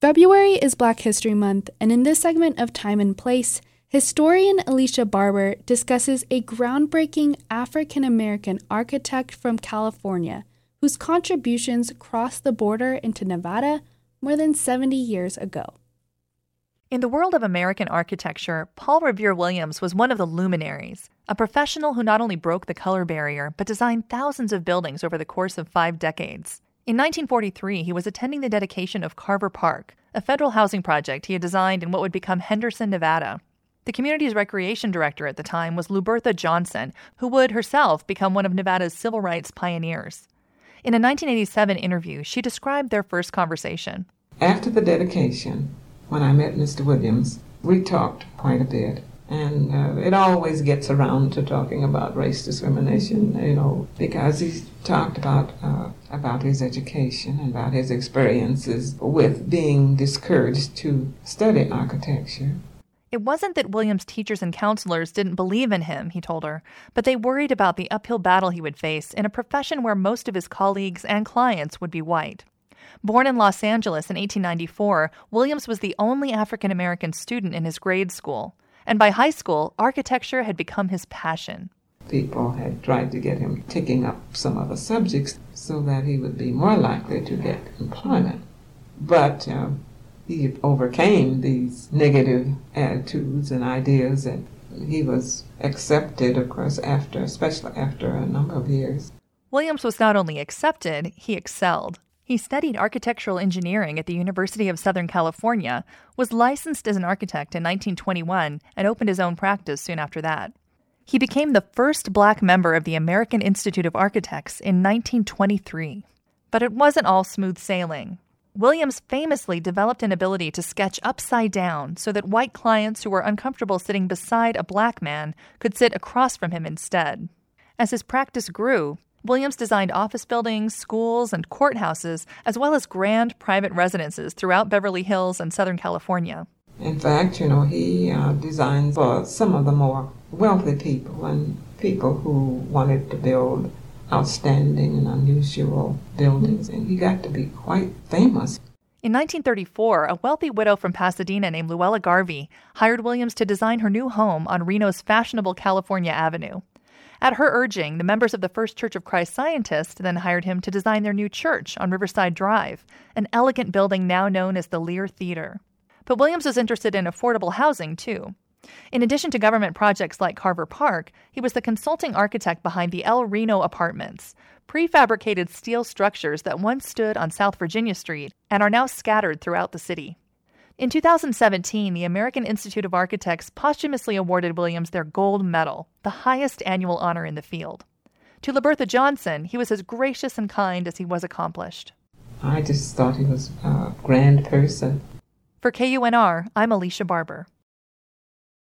February is Black History Month, and in this segment of Time and Place, historian Alicia Barber discusses a groundbreaking African American architect from California whose contributions crossed the border into Nevada more than 70 years ago. In the world of American architecture, Paul Revere Williams was one of the luminaries, a professional who not only broke the color barrier, but designed thousands of buildings over the course of five decades. In 1943, he was attending the dedication of Carver Park, a federal housing project he had designed in what would become Henderson, Nevada. The community's recreation director at the time was Lubertha Johnson, who would herself become one of Nevada's civil rights pioneers. In a 1987 interview, she described their first conversation. After the dedication, when I met Mr. Williams, we talked quite a bit. And uh, it always gets around to talking about race discrimination, you know, because he talked about uh, about his education about his experiences with being discouraged to study architecture. It wasn't that Williams' teachers and counselors didn't believe in him, he told her, but they worried about the uphill battle he would face in a profession where most of his colleagues and clients would be white. Born in Los Angeles in 1894, Williams was the only African American student in his grade school and by high school, architecture had become his passion. People had tried to get him taking up some other subjects so that he would be more likely to get employment. But uh, he overcame these negative attitudes and ideas, and he was accepted, of course, after, especially after a number of years. Williams was not only accepted, he excelled. He studied architectural engineering at the University of Southern California, was licensed as an architect in 1921, and opened his own practice soon after that. He became the first black member of the American Institute of Architects in 1923. But it wasn't all smooth sailing. Williams famously developed an ability to sketch upside down so that white clients who were uncomfortable sitting beside a black man could sit across from him instead. As his practice grew, Williams designed office buildings, schools, and courthouses, as well as grand private residences throughout Beverly Hills and Southern California. In fact, you know, he uh, designed for some of the more wealthy people and people who wanted to build outstanding and unusual buildings, and he got to be quite famous. In 1934, a wealthy widow from Pasadena named Luella Garvey hired Williams to design her new home on Reno's fashionable California Avenue. At her urging, the members of the First Church of Christ Scientists then hired him to design their new church on Riverside Drive, an elegant building now known as the Lear Theater. But Williams was interested in affordable housing, too. In addition to government projects like Carver Park, he was the consulting architect behind the El Reno Apartments, prefabricated steel structures that once stood on South Virginia Street and are now scattered throughout the city. In 2017, the American Institute of Architects posthumously awarded Williams their gold medal, the highest annual honor in the field. To Lubertha Johnson, he was as gracious and kind as he was accomplished. I just thought he was a grand person. For KUNR, I'm Alicia Barber.